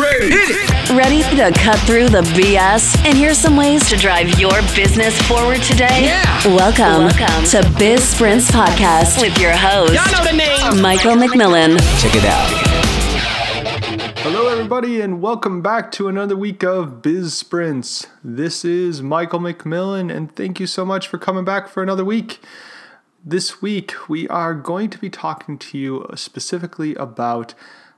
ready? Ready to cut through the BS and hear some ways to drive your business forward today? Yeah. Welcome, Welcome to Biz Sprints Podcast with your host, Y'all know the name. Michael McMillan. Check it out. Hello, everybody, and welcome back to another week of Biz Sprints. This is Michael McMillan, and thank you so much for coming back for another week. This week, we are going to be talking to you specifically about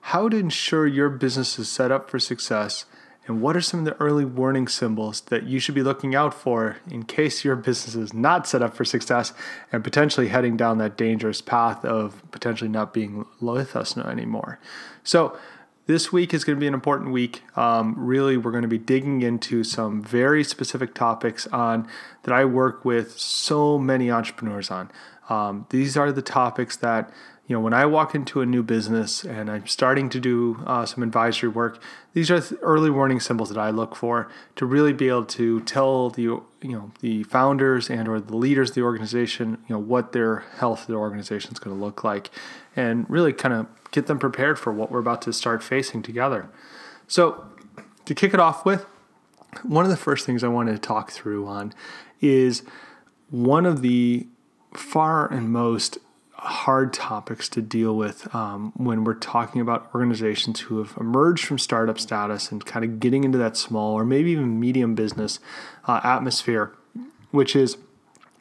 how to ensure your business is set up for success and what are some of the early warning symbols that you should be looking out for in case your business is not set up for success and potentially heading down that dangerous path of potentially not being with anymore. So, this week is going to be an important week. Um, really, we're going to be digging into some very specific topics on that I work with so many entrepreneurs on. Um, these are the topics that you know when I walk into a new business and I'm starting to do uh, some advisory work. These are early warning symbols that I look for to really be able to tell the you know the founders and or the leaders of the organization you know what their health of their organization is going to look like, and really kind of get them prepared for what we're about to start facing together. So to kick it off with, one of the first things I wanted to talk through on is one of the far and most hard topics to deal with um, when we're talking about organizations who have emerged from startup status and kind of getting into that small or maybe even medium business uh, atmosphere, which is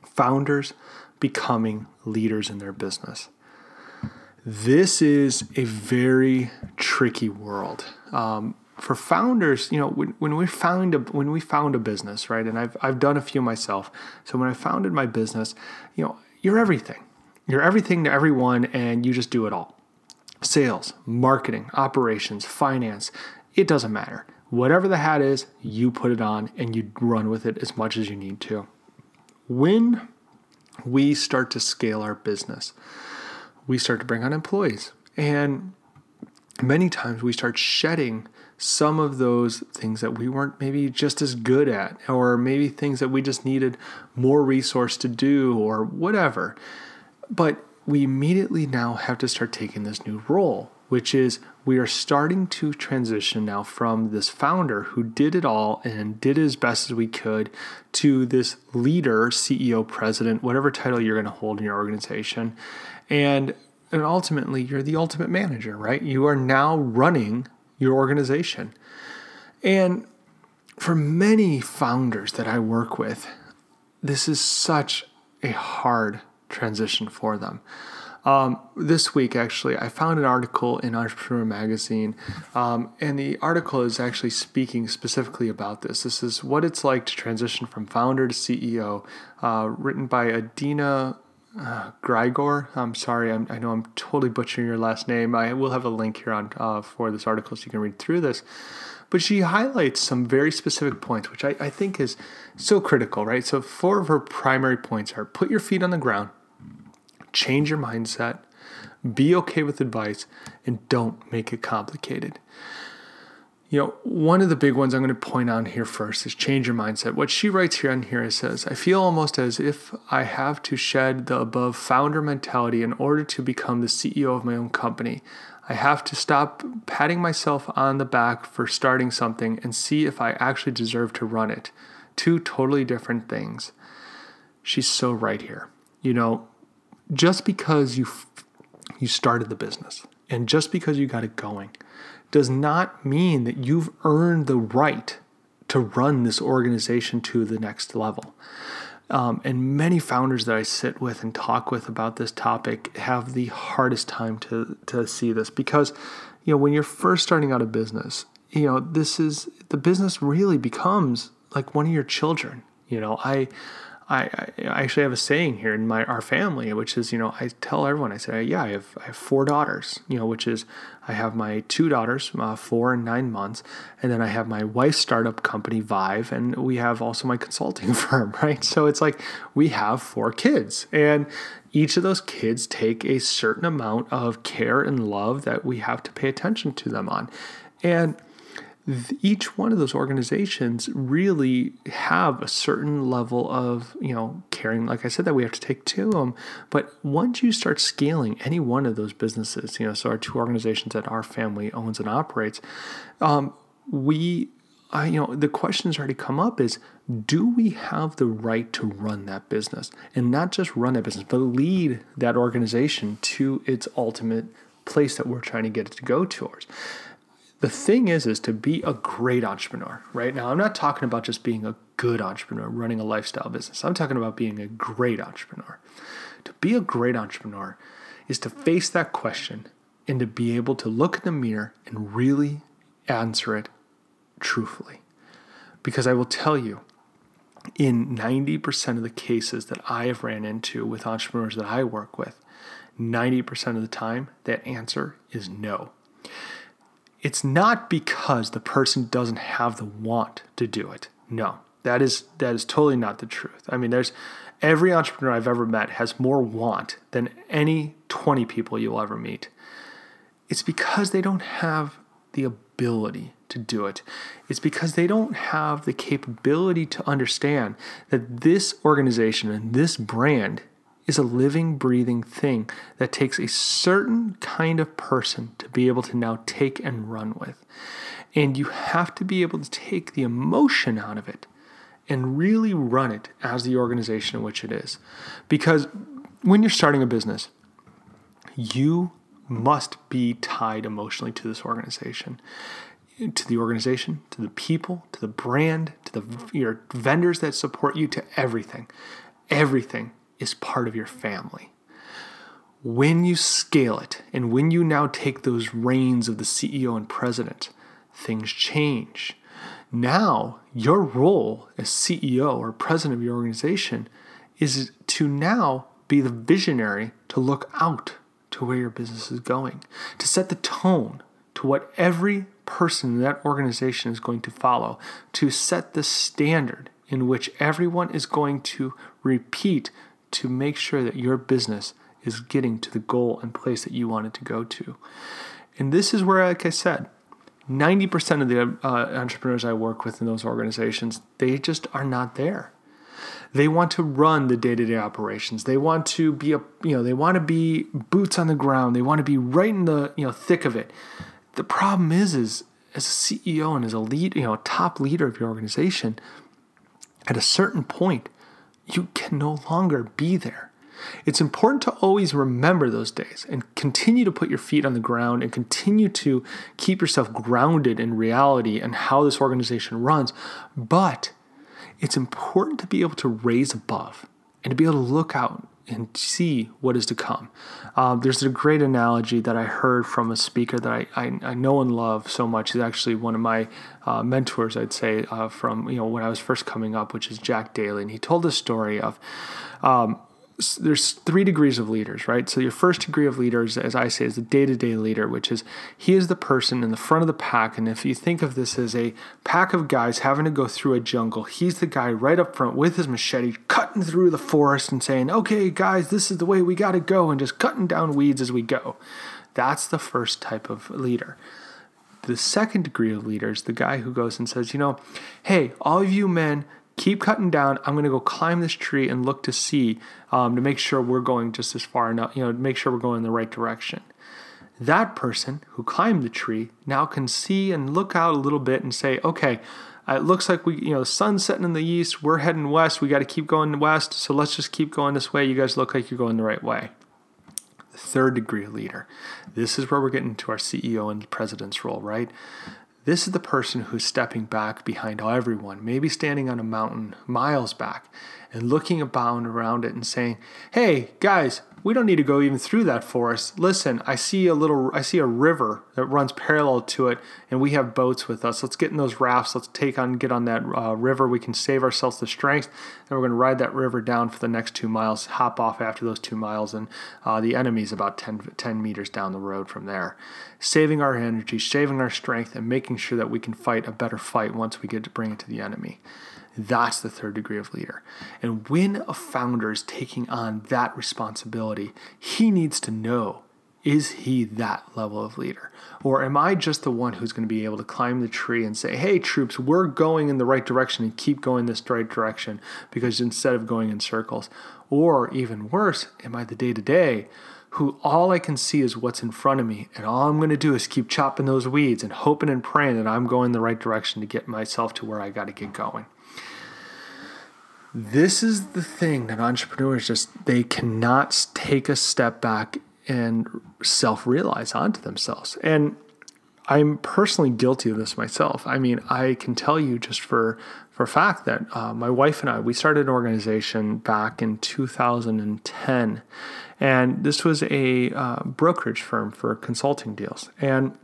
founders becoming leaders in their business. This is a very tricky world. Um, for founders, you know, when, when we found a when we found a business, right? And I've I've done a few myself. So when I founded my business, you know, you're everything. You're everything to everyone and you just do it all. Sales, marketing, operations, finance, it doesn't matter. Whatever the hat is, you put it on and you run with it as much as you need to. When we start to scale our business, we start to bring on employees. And many times we start shedding some of those things that we weren't maybe just as good at, or maybe things that we just needed more resource to do, or whatever. But we immediately now have to start taking this new role, which is we are starting to transition now from this founder who did it all and did as best as we could to this leader, CEO, president, whatever title you're going to hold in your organization. And and ultimately you're the ultimate manager, right? You are now running your organization. And for many founders that I work with, this is such a hard transition for them. Um, this week, actually, I found an article in Entrepreneur Magazine, um, and the article is actually speaking specifically about this. This is what it's like to transition from founder to CEO, uh, written by Adina uh, Grigor. I'm sorry, I'm, i know I'm totally butchering your last name. I will have a link here on uh, for this article so you can read through this. But she highlights some very specific points, which I, I think is so critical, right? So, four of her primary points are put your feet on the ground, change your mindset, be okay with advice, and don't make it complicated. You know, one of the big ones I'm going to point out here first is change your mindset. What she writes here on here says, I feel almost as if I have to shed the above founder mentality in order to become the CEO of my own company. I have to stop patting myself on the back for starting something and see if I actually deserve to run it. Two totally different things. She's so right here. You know, just because you you started the business and just because you got it going does not mean that you've earned the right to run this organization to the next level. Um, and many founders that I sit with and talk with about this topic have the hardest time to, to see this because, you know, when you're first starting out a business, you know, this is the business really becomes like one of your children. You know, I, I, I actually have a saying here in my our family, which is, you know, I tell everyone, I say, yeah, I have, I have four daughters, you know, which is I have my two daughters, uh, four and nine months, and then I have my wife's startup company, Vive, and we have also my consulting firm, right? So it's like we have four kids, and each of those kids take a certain amount of care and love that we have to pay attention to them on, and each one of those organizations really have a certain level of you know caring, like I said, that we have to take to them. But once you start scaling any one of those businesses, you know, so our two organizations that our family owns and operates, um, we, I, you know, the questions already come up is, do we have the right to run that business and not just run that business, but lead that organization to its ultimate place that we're trying to get it to go towards? The thing is is to be a great entrepreneur right? Now i'm not talking about just being a good entrepreneur running a lifestyle business. I'm talking about being a great entrepreneur. To be a great entrepreneur is to face that question and to be able to look in the mirror and really answer it truthfully. Because i will tell you in 90% of the cases that i have ran into with entrepreneurs that i work with 90% of the time that answer is no it's not because the person doesn't have the want to do it. No, that is that is totally not the truth. I mean, there's every entrepreneur I've ever met has more want than any 20 people you'll ever meet. It's because they don't have the ability to do it. It's because they don't have the capability to understand that this organization and this brand is a living, breathing thing that takes a certain kind of person to be able to now take and run with. And you have to be able to take the emotion out of it and really run it as the organization in which it is. Because when you're starting a business, you must be tied emotionally to this organization to the organization, to the people, to the brand, to the your vendors that support you, to everything. Everything is part of your family. When you scale it and when you now take those reins of the CEO and president, things change. Now, your role as CEO or president of your organization is to now be the visionary to look out to where your business is going, to set the tone to what every person in that organization is going to follow, to set the standard in which everyone is going to repeat to make sure that your business is getting to the goal and place that you want it to go to. And this is where, like I said, 90% of the uh, entrepreneurs I work with in those organizations, they just are not there. They want to run the day-to-day operations. They want to be a, you know, they want to be boots on the ground. They want to be right in the, you know, thick of it. The problem is, is as a CEO and as a lead, you know, a top leader of your organization, at a certain point, you can no longer be there. It's important to always remember those days and continue to put your feet on the ground and continue to keep yourself grounded in reality and how this organization runs. But it's important to be able to raise above and to be able to look out and see what is to come. Um, there's a great analogy that I heard from a speaker that I, I, I know and love so much. He's actually one of my uh, mentors, I'd say, uh, from you know when I was first coming up, which is Jack Daly, and he told a story of um, there's three degrees of leaders, right? So your first degree of leaders, as I say, is the day-to-day leader, which is he is the person in the front of the pack. And if you think of this as a pack of guys having to go through a jungle, he's the guy right up front with his machete, cutting through the forest and saying, "Okay, guys, this is the way we got to go," and just cutting down weeds as we go. That's the first type of leader. The second degree of leaders, the guy who goes and says, you know, hey, all of you men, keep cutting down. I'm going to go climb this tree and look to see um, to make sure we're going just as far enough, you know, make sure we're going in the right direction. That person who climbed the tree now can see and look out a little bit and say, okay, it looks like we, you know, the sun's setting in the east. We're heading west. We got to keep going west. So let's just keep going this way. You guys look like you're going the right way. Third degree leader. This is where we're getting to our CEO and president's role, right? This is the person who's stepping back behind everyone, maybe standing on a mountain miles back and looking about around it and saying, Hey, guys, we don't need to go even through that forest. Listen, I see a little, I see a river that runs parallel to it, and we have boats with us. Let's get in those rafts. Let's take on, get on that uh, river. We can save ourselves the strength, and we're going to ride that river down for the next two miles. Hop off after those two miles, and uh, the enemy's about 10, 10 meters down the road from there. Saving our energy, saving our strength, and making sure that we can fight a better fight once we get to bring it to the enemy. That's the third degree of leader. And when a founder is taking on that responsibility, he needs to know is he that level of leader? Or am I just the one who's going to be able to climb the tree and say, hey, troops, we're going in the right direction and keep going this right direction because instead of going in circles? Or even worse, am I the day to day who all I can see is what's in front of me and all I'm going to do is keep chopping those weeds and hoping and praying that I'm going the right direction to get myself to where I got to get going? This is the thing that entrepreneurs just they cannot take a step back and self realize onto themselves. And I'm personally guilty of this myself. I mean, I can tell you just for for fact that uh, my wife and I we started an organization back in 2010, and this was a uh, brokerage firm for consulting deals. And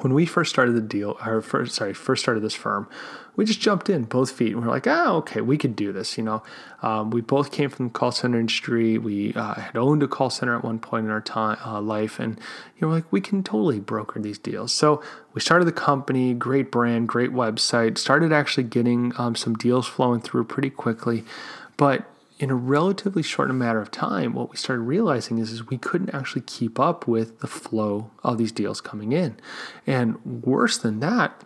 when we first started the deal, or first, sorry, first started this firm, we just jumped in both feet and we are like, ah, okay, we could do this. You know, um, we both came from the call center industry. We uh, had owned a call center at one point in our time uh, life, and you know, like we can totally broker these deals. So we started the company, great brand, great website. Started actually getting um, some deals flowing through pretty quickly, but in a relatively short matter of time, what we started realizing is, is we couldn't actually keep up with the flow of these deals coming in. And worse than that,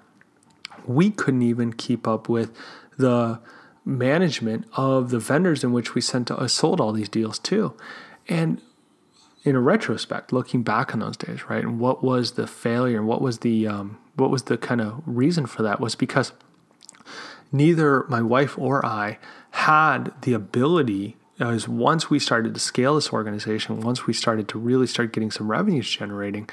we couldn't even keep up with the management of the vendors in which we sent uh, sold all these deals to. And in a retrospect, looking back on those days, right, and what was the failure and what was the um, what was the kind of reason for that was because neither my wife or I had the ability as once we started to scale this organization, once we started to really start getting some revenues generating,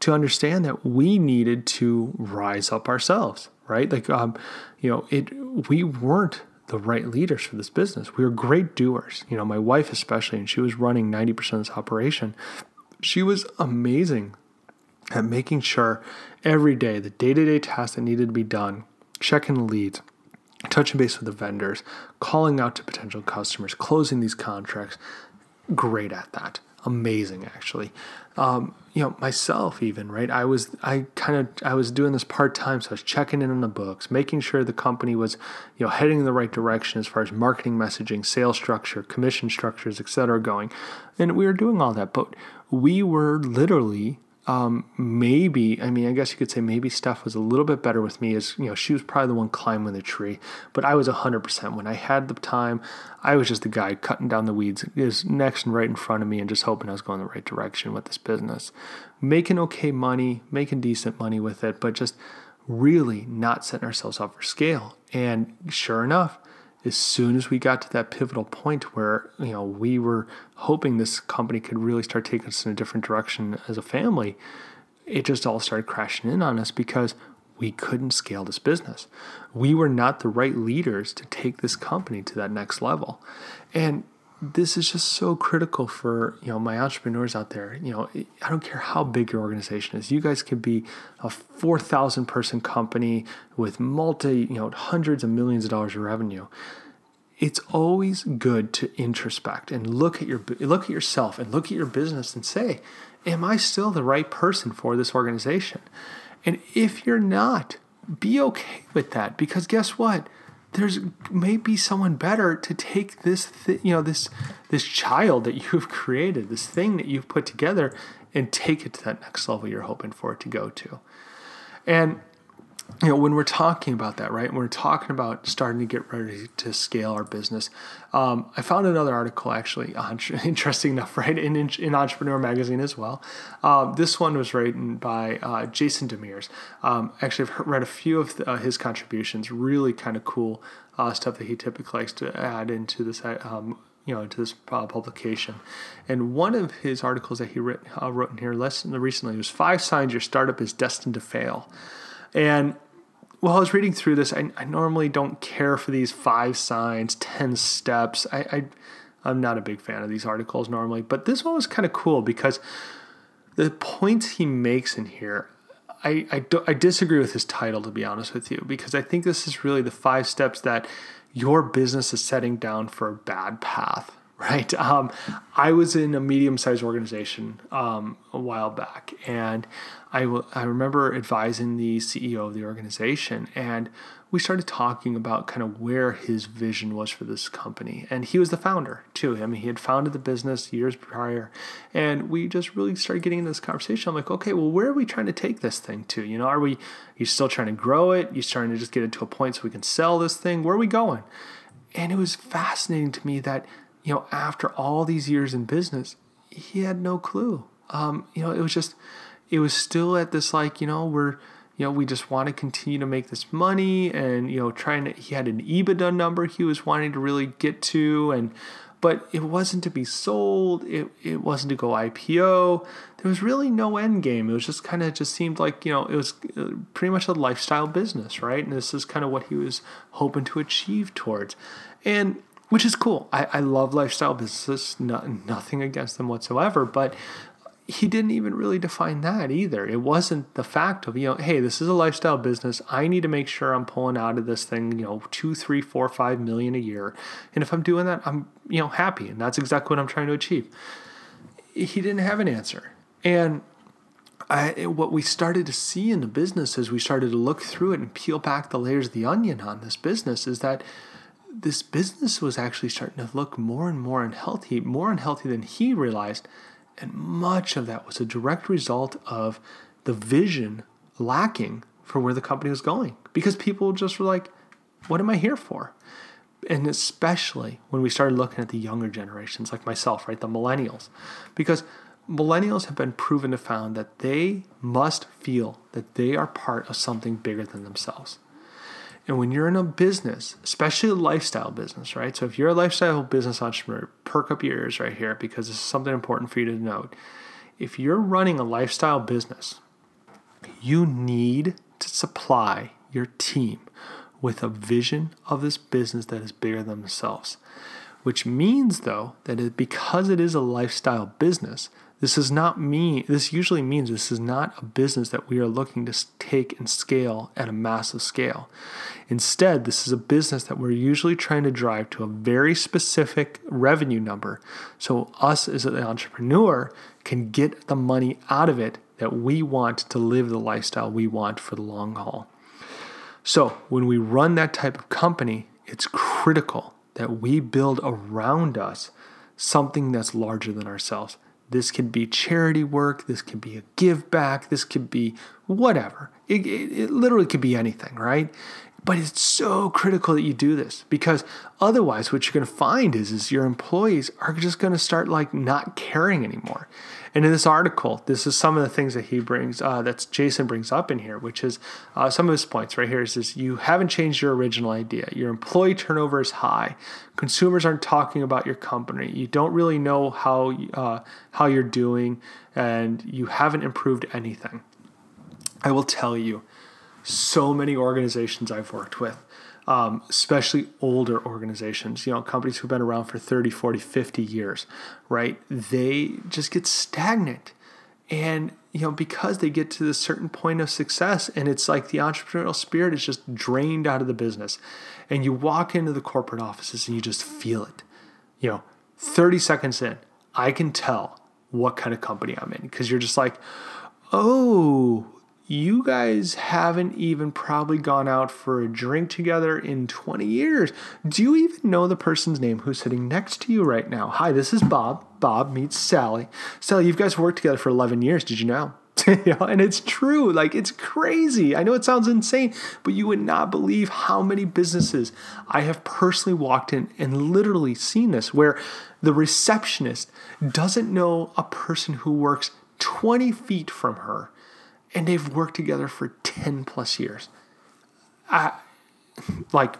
to understand that we needed to rise up ourselves, right? Like, um, you know, it we weren't the right leaders for this business. We were great doers. You know, my wife especially, and she was running ninety percent of this operation. She was amazing at making sure every day the day to day tasks that needed to be done, checking the leads, touching base with the vendors, calling out to potential customers, closing these contracts. Great at that. Amazing, actually. Um, you know, myself even right. I was I kind of I was doing this part time, so I was checking in on the books, making sure the company was you know heading in the right direction as far as marketing messaging, sales structure, commission structures, etc. going, and we were doing all that, but we were literally um, maybe, I mean, I guess you could say maybe Steph was a little bit better with me as, you know, she was probably the one climbing the tree, but I was 100%. When I had the time, I was just the guy cutting down the weeds, is next and right in front of me and just hoping I was going the right direction with this business. Making okay money, making decent money with it, but just really not setting ourselves up for scale. And sure enough, as soon as we got to that pivotal point where you know we were hoping this company could really start taking us in a different direction as a family it just all started crashing in on us because we couldn't scale this business. We were not the right leaders to take this company to that next level. And this is just so critical for you know my entrepreneurs out there. You know i don't care how big your organization is you guys could be a 4000 person company with multi you know hundreds of millions of dollars of revenue. It's always good to introspect and look at your look at yourself and look at your business and say am i still the right person for this organization? And if you're not be okay with that because guess what there's maybe someone better to take this th- you know this this child that you've created this thing that you've put together and take it to that next level you're hoping for it to go to. And you know, when we're talking about that, right? When we're talking about starting to get ready to scale our business, um, I found another article actually, interesting enough, right, in, in Entrepreneur Magazine as well. Um, this one was written by uh, Jason Demers. Um, actually, I've read a few of the, uh, his contributions, really kind of cool uh, stuff that he typically likes to add into this. Um, you know, into this uh, publication, and one of his articles that he writ, uh, wrote in here less recently was five signs your startup is destined to fail. And while I was reading through this, I, I normally don't care for these five signs, 10 steps. I, I, I'm not a big fan of these articles normally, but this one was kind of cool because the points he makes in here, I, I, do, I disagree with his title, to be honest with you, because I think this is really the five steps that your business is setting down for a bad path, right? Um, I was in a medium sized organization um, a while back, and I, w- I remember advising the CEO of the organization, and we started talking about kind of where his vision was for this company. And he was the founder too. I mean, he had founded the business years prior, and we just really started getting into this conversation. I'm like, okay, well, where are we trying to take this thing to? You know, are we? are You still trying to grow it? Are You starting to just get it to a point so we can sell this thing? Where are we going? And it was fascinating to me that you know, after all these years in business, he had no clue. Um, you know, it was just, it was still at this like, you know, we're, you know, we just want to continue to make this money and, you know, trying to, he had an EBITDA number he was wanting to really get to. And, but it wasn't to be sold. It, it wasn't to go IPO. There was really no end game. It was just kind of just seemed like, you know, it was uh, pretty much a lifestyle business, right? And this is kind of what he was hoping to achieve towards. And which is cool. I, I love lifestyle businesses, no, nothing against them whatsoever, but he didn't even really define that either. It wasn't the fact of, you know, hey, this is a lifestyle business. I need to make sure I'm pulling out of this thing, you know, two, three, four, five million a year. And if I'm doing that, I'm, you know, happy. And that's exactly what I'm trying to achieve. He didn't have an answer. And I, what we started to see in the business as we started to look through it and peel back the layers of the onion on this business is that this business was actually starting to look more and more unhealthy, more unhealthy than he realized. And much of that was a direct result of the vision lacking for where the company was going because people just were like, what am I here for? And especially when we started looking at the younger generations like myself, right? The millennials. Because millennials have been proven to found that they must feel that they are part of something bigger than themselves. And when you're in a business, especially a lifestyle business, right? So if you're a lifestyle business entrepreneur, perk up your ears right here because this is something important for you to note. If you're running a lifestyle business, you need to supply your team with a vision of this business that is bigger than themselves. Which means, though, that it, because it is a lifestyle business, this does not mean, this usually means this is not a business that we are looking to take and scale at a massive scale. Instead, this is a business that we're usually trying to drive to a very specific revenue number. So, us as an entrepreneur can get the money out of it that we want to live the lifestyle we want for the long haul. So, when we run that type of company, it's critical that we build around us something that's larger than ourselves. This could be charity work. This could be a give back. This could be whatever. It, it, it, literally could be anything, right? But it's so critical that you do this because otherwise, what you're going to find is, is your employees are just going to start like not caring anymore. And in this article, this is some of the things that he brings, uh, that Jason brings up in here, which is uh, some of his points right here. Is this you haven't changed your original idea. Your employee turnover is high. Consumers aren't talking about your company. You don't really know how uh, how you're doing, and you haven't improved anything. I will tell you, so many organizations I've worked with um, especially older organizations, you know, companies who've been around for 30, 40, 50 years, right? They just get stagnant. And, you know, because they get to this certain point of success and it's like the entrepreneurial spirit is just drained out of the business. And you walk into the corporate offices and you just feel it. You know, 30 seconds in, I can tell what kind of company I'm in because you're just like, oh, you guys haven't even probably gone out for a drink together in 20 years. Do you even know the person's name who's sitting next to you right now? Hi, this is Bob. Bob meets Sally. Sally, you guys worked together for 11 years. Did you know? you know, and it's true. Like it's crazy. I know it sounds insane, but you would not believe how many businesses I have personally walked in and literally seen this where the receptionist doesn't know a person who works 20 feet from her and they've worked together for 10 plus years. I, like,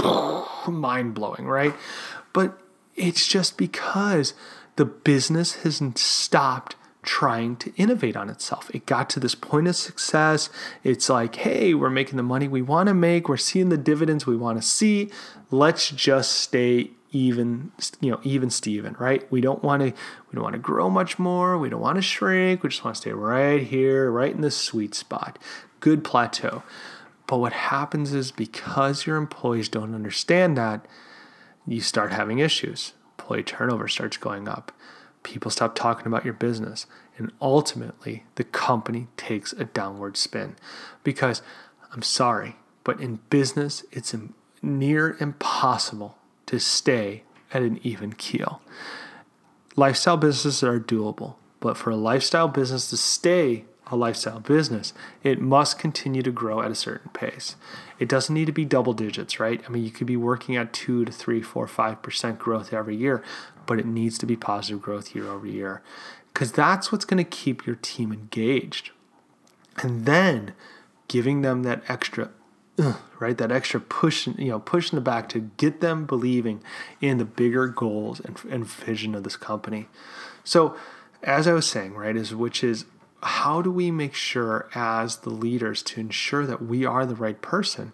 mind blowing, right? But it's just because the business hasn't stopped trying to innovate on itself. It got to this point of success. It's like, hey, we're making the money we want to make, we're seeing the dividends we want to see. Let's just stay even you know even steven right we don't want to we don't want to grow much more we don't want to shrink we just want to stay right here right in this sweet spot good plateau but what happens is because your employees don't understand that you start having issues employee turnover starts going up. People stop talking about your business. And ultimately, the company takes a downward spin. Because I'm sorry, but in business, it's near impossible to stay at an even keel. Lifestyle businesses are doable, but for a lifestyle business to stay a lifestyle business, it must continue to grow at a certain pace. It doesn't need to be double digits, right? I mean, you could be working at two to three, four, five percent growth every year, but it needs to be positive growth year over year because that's what's going to keep your team engaged. And then giving them that extra right? That extra push you know push in the back to get them believing in the bigger goals and, and vision of this company. So as i was saying right is which is how do we make sure as the leaders to ensure that we are the right person?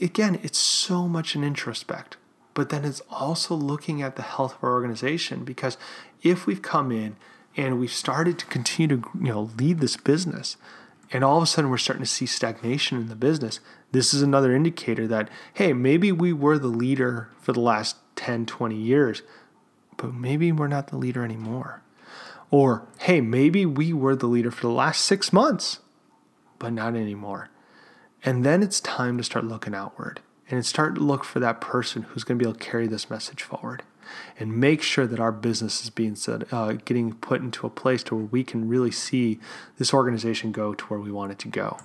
Again it's so much an introspect but then it's also looking at the health of our organization because if we've come in and we've started to continue to you know lead this business and all of a sudden we're starting to see stagnation in the business this is another indicator that hey maybe we were the leader for the last 10 20 years but maybe we're not the leader anymore or, hey, maybe we were the leader for the last six months, but not anymore. And then it's time to start looking outward and start to look for that person who's going to be able to carry this message forward and make sure that our business is being said, uh, getting put into a place to where we can really see this organization go to where we want it to go.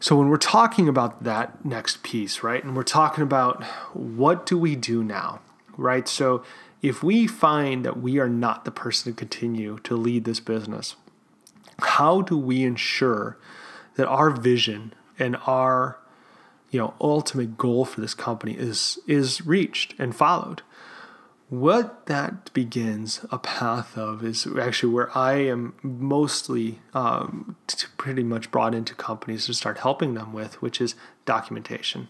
So when we're talking about that next piece, right, and we're talking about what do we do now, right? So if we find that we are not the person to continue to lead this business, how do we ensure that our vision and our you know ultimate goal for this company is is reached and followed? What that begins a path of is actually where I am mostly um, pretty much brought into companies to start helping them with, which is documentation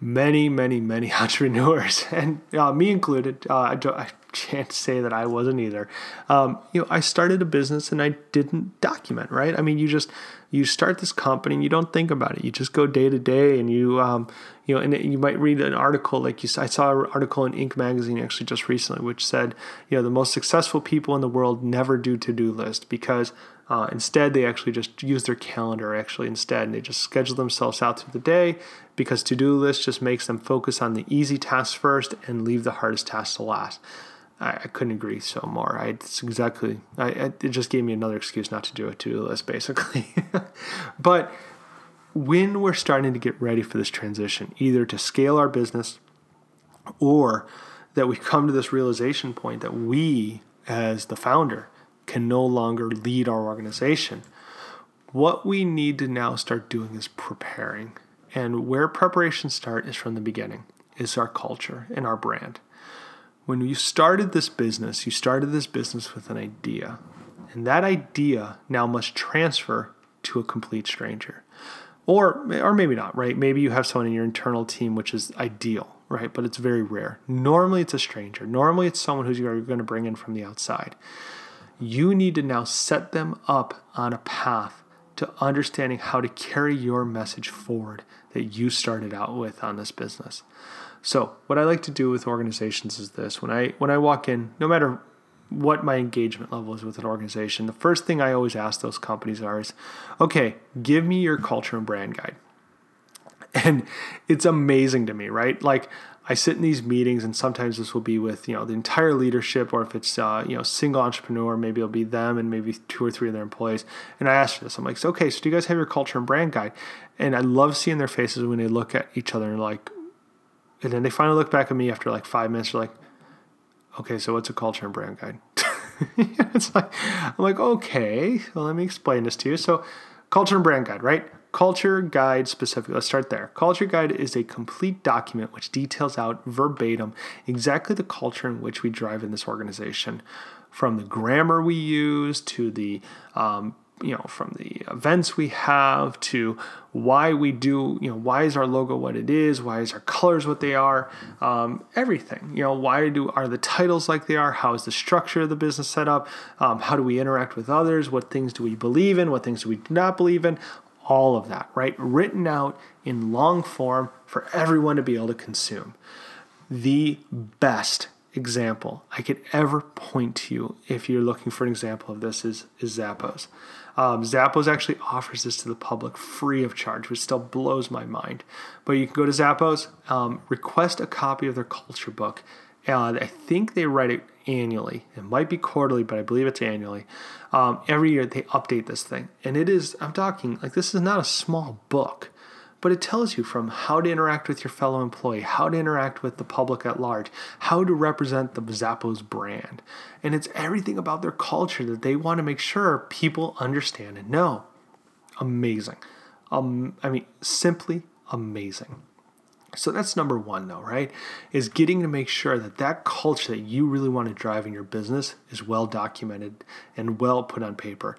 many, many, many entrepreneurs, and uh, me included. Uh, I, I, can't say that I wasn't either. Um, you know, I started a business and I didn't document. Right? I mean, you just you start this company and you don't think about it. You just go day to day, and you um, you know, and you might read an article like you. I saw an article in Inc. magazine actually just recently, which said, you know, the most successful people in the world never do to do list because uh, instead, they actually just use their calendar actually instead, and they just schedule themselves out through the day because to-do list just makes them focus on the easy tasks first and leave the hardest tasks to last. I, I couldn't agree so more. I, it's exactly. I, it just gave me another excuse not to do a to-do list, basically. but when we're starting to get ready for this transition, either to scale our business or that we come to this realization point that we, as the founder, can no longer lead our organization. What we need to now start doing is preparing. And where preparation start is from the beginning, is our culture and our brand. When you started this business, you started this business with an idea. And that idea now must transfer to a complete stranger. Or, or maybe not, right? Maybe you have someone in your internal team, which is ideal, right? But it's very rare. Normally, it's a stranger. Normally, it's someone who's you're going to bring in from the outside you need to now set them up on a path to understanding how to carry your message forward that you started out with on this business. So, what I like to do with organizations is this. When I when I walk in, no matter what my engagement level is with an organization, the first thing I always ask those companies are is, okay, give me your culture and brand guide. And it's amazing to me, right? Like I sit in these meetings, and sometimes this will be with you know the entire leadership, or if it's uh, you know single entrepreneur, maybe it'll be them and maybe two or three of their employees. And I ask for this. I'm like, so, okay, so do you guys have your culture and brand guide? And I love seeing their faces when they look at each other and like, and then they finally look back at me after like five minutes. They're like, okay, so what's a culture and brand guide? it's like I'm like, okay, well, let me explain this to you. So, culture and brand guide, right? Culture Guide specifically, let's start there. Culture Guide is a complete document which details out verbatim exactly the culture in which we drive in this organization. From the grammar we use to the um, you know from the events we have to why we do you know why is our logo what it is why is our colors what they are um, everything. You know why do are the titles like they are? How is the structure of the business set up? Um, how do we interact with others? What things do we believe in? What things do we not believe in all of that, right? Written out in long form for everyone to be able to consume. The best example I could ever point to you if you're looking for an example of this is, is Zappos. Um, Zappos actually offers this to the public free of charge, which still blows my mind. But you can go to Zappos, um, request a copy of their culture book. And I think they write it annually. It might be quarterly, but I believe it's annually. Um, every year they update this thing. And it is, I'm talking, like, this is not a small book but it tells you from how to interact with your fellow employee, how to interact with the public at large, how to represent the Zappos brand. And it's everything about their culture that they want to make sure people understand and know. Amazing. Um, I mean, simply amazing. So that's number one, though, right? Is getting to make sure that that culture that you really want to drive in your business is well documented and well put on paper.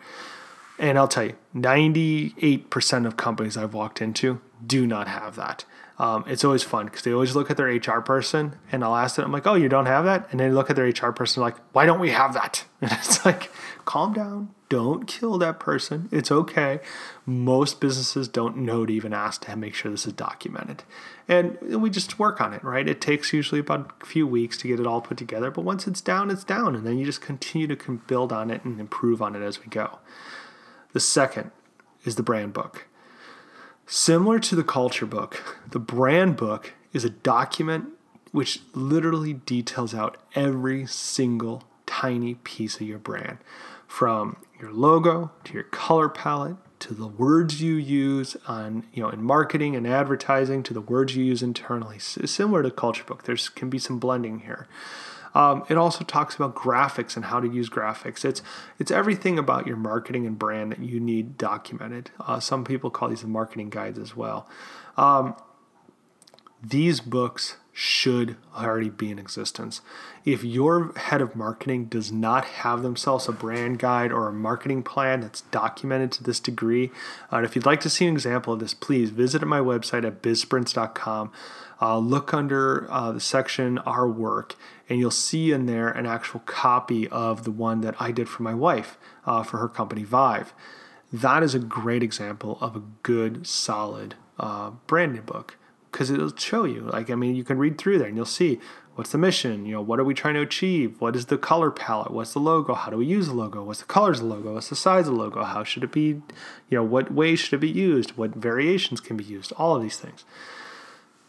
And I'll tell you, 98% of companies I've walked into do not have that. Um, it's always fun because they always look at their HR person and I'll ask them, I'm like, oh, you don't have that? And they look at their HR person like, why don't we have that? And it's like, calm down. Don't kill that person. It's okay. Most businesses don't know to even ask to make sure this is documented. And we just work on it, right? It takes usually about a few weeks to get it all put together. But once it's down, it's down. And then you just continue to build on it and improve on it as we go. The second is the brand book. Similar to the culture book, the brand book is a document which literally details out every single tiny piece of your brand. From your logo to your color palette to the words you use on you know in marketing and advertising to the words you use internally. Similar to culture book there's can be some blending here um, it also talks about graphics and how to use graphics. It's it's everything about your marketing and brand that you need documented. Uh, some people call these the marketing guides as well. Um, these books should already be in existence. If your head of marketing does not have themselves a brand guide or a marketing plan that's documented to this degree, uh, and if you'd like to see an example of this, please visit my website at bizsprints.com. Uh, look under uh, the section Our Work, and you'll see in there an actual copy of the one that I did for my wife uh, for her company, Vive. That is a great example of a good, solid uh, branding book because it'll show you. Like, I mean, you can read through there and you'll see what's the mission, you know, what are we trying to achieve? What is the color palette? What's the logo? How do we use the logo? What's the colors of the logo? What's the size of the logo? How should it be, you know, what ways should it be used? What variations can be used? All of these things.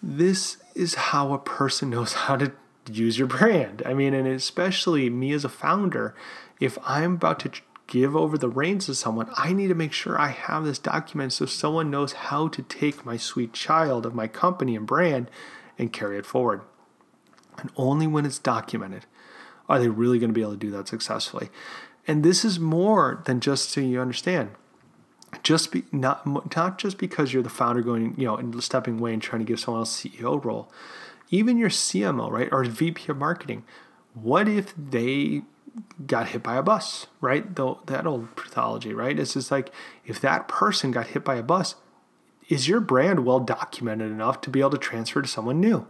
This is how a person knows how to use your brand. I mean, and especially me as a founder, if I'm about to give over the reins to someone, I need to make sure I have this document so someone knows how to take my sweet child of my company and brand and carry it forward. And only when it's documented are they really going to be able to do that successfully. And this is more than just so you understand. Just be not not just because you're the founder going, you know, and stepping away and trying to give someone else CEO role. Even your CMO, right, or VP of marketing. What if they got hit by a bus, right? The, that old pathology, right? It's just like if that person got hit by a bus, is your brand well documented enough to be able to transfer to someone new?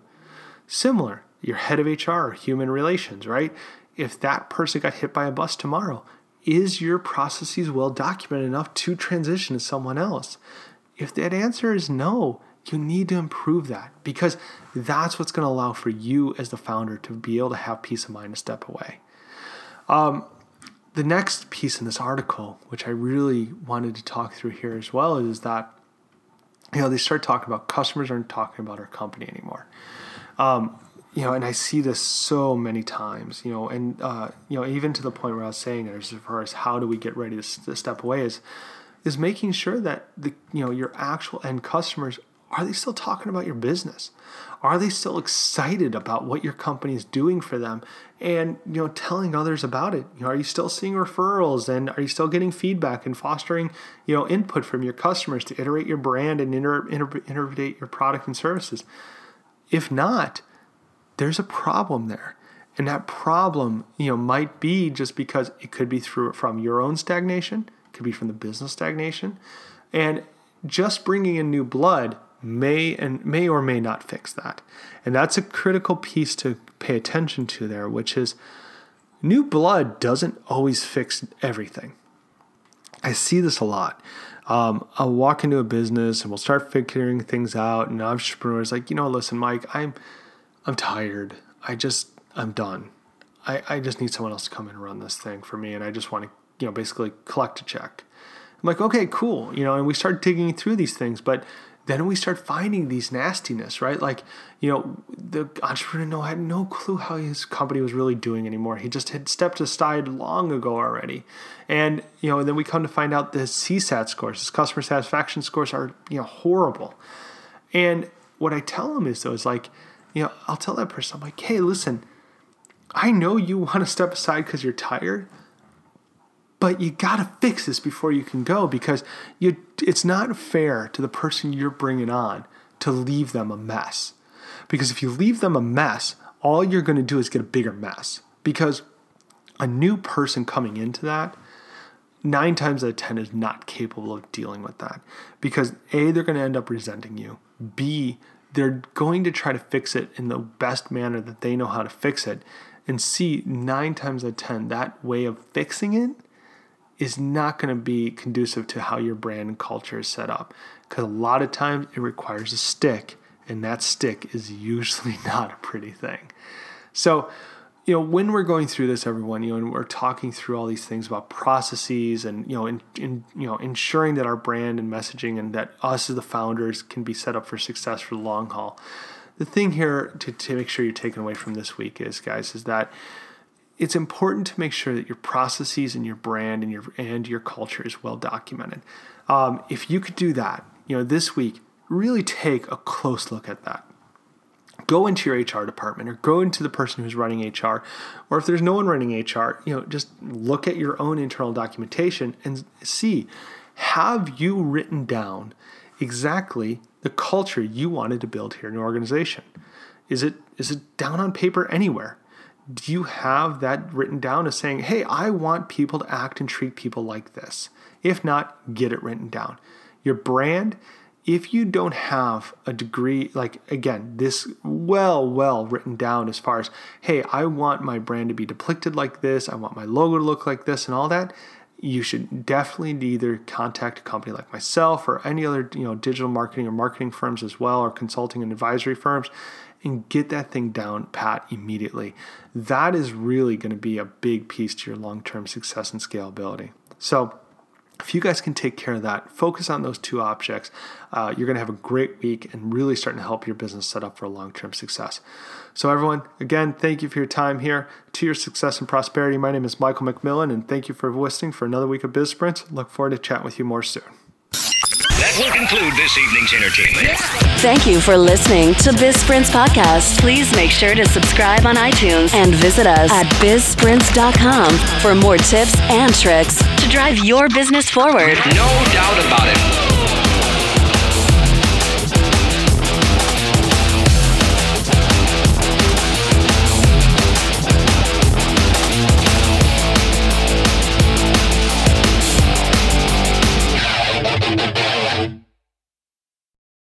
Similar, your head of HR human relations, right? If that person got hit by a bus tomorrow, is your processes well documented enough to transition to someone else? If that answer is no, you need to improve that because that's what's going to allow for you as the founder to be able to have peace of mind to step away. Um, the next piece in this article, which I really wanted to talk through here as well, is that you know they start talking about customers aren't talking about our company anymore. Um, you know, and I see this so many times. You know, and uh, you know even to the point where I was saying it as far as how do we get ready to, to step away is is making sure that the you know your actual end customers are they still talking about your business? Are they still excited about what your company is doing for them and you know telling others about it? You know, are you still seeing referrals and are you still getting feedback and fostering you know input from your customers to iterate your brand and inter- inter- iterate your product and services? If not, there's a problem there. And that problem, you know, might be just because it could be through from your own stagnation, could be from the business stagnation, and just bringing in new blood may and may or may not fix that. And that's a critical piece to pay attention to there, which is new blood doesn't always fix everything. I see this a lot. Um, I'll walk into a business and we'll start figuring things out, and entrepreneurs like, you know, listen, Mike, I'm I'm tired. I just I'm done. I, I just need someone else to come and run this thing for me. And I just want to, you know, basically collect a check. I'm like, okay, cool. You know, and we start digging through these things, but then we start finding these nastiness, right? Like, you know, the entrepreneur no, had no clue how his company was really doing anymore. He just had stepped aside long ago already. And, you know, and then we come to find out the CSAT scores, his customer satisfaction scores are, you know, horrible. And what I tell him is though, is like, you know, I'll tell that person, I'm like, hey, listen, I know you want to step aside because you're tired, but you got to fix this before you can go because you it's not fair to the person you're bringing on to leave them a mess. Because if you leave them a mess, all you're going to do is get a bigger mess. Because a new person coming into that, nine times out of 10 is not capable of dealing with that. Because A, they're going to end up resenting you. B, they're going to try to fix it in the best manner that they know how to fix it. And C, nine times out of 10, that way of fixing it is not going to be conducive to how your brand and culture is set up. Because a lot of times it requires a stick, and that stick is usually not a pretty thing. So, you know, when we're going through this, everyone, you know, and we're talking through all these things about processes and you know, in, in you know, ensuring that our brand and messaging and that us as the founders can be set up for success for the long haul. The thing here to, to make sure you're taken away from this week is, guys, is that it's important to make sure that your processes and your brand and your and your culture is well documented. Um, if you could do that, you know, this week, really take a close look at that. Go into your HR department or go into the person who's running HR, or if there's no one running HR, you know, just look at your own internal documentation and see have you written down exactly the culture you wanted to build here in your organization? Is it is it down on paper anywhere? Do you have that written down as saying, hey, I want people to act and treat people like this? If not, get it written down. Your brand, if you don't have a degree, like again, this well, well written down as far as, hey, I want my brand to be depicted like this, I want my logo to look like this, and all that, you should definitely either contact a company like myself or any other you know digital marketing or marketing firms as well or consulting and advisory firms and get that thing down pat immediately. That is really going to be a big piece to your long term success and scalability. So, if you guys can take care of that, focus on those two objects, uh, you're going to have a great week and really starting to help your business set up for long term success. So, everyone, again, thank you for your time here. To your success and prosperity, my name is Michael McMillan, and thank you for listening for another week of Biz Sprints. Look forward to chatting with you more soon. That will conclude this evening's entertainment. Thank you for listening to Biz Sprints Podcast. Please make sure to subscribe on iTunes and visit us at bizsprints.com for more tips and tricks to drive your business forward. No doubt about it.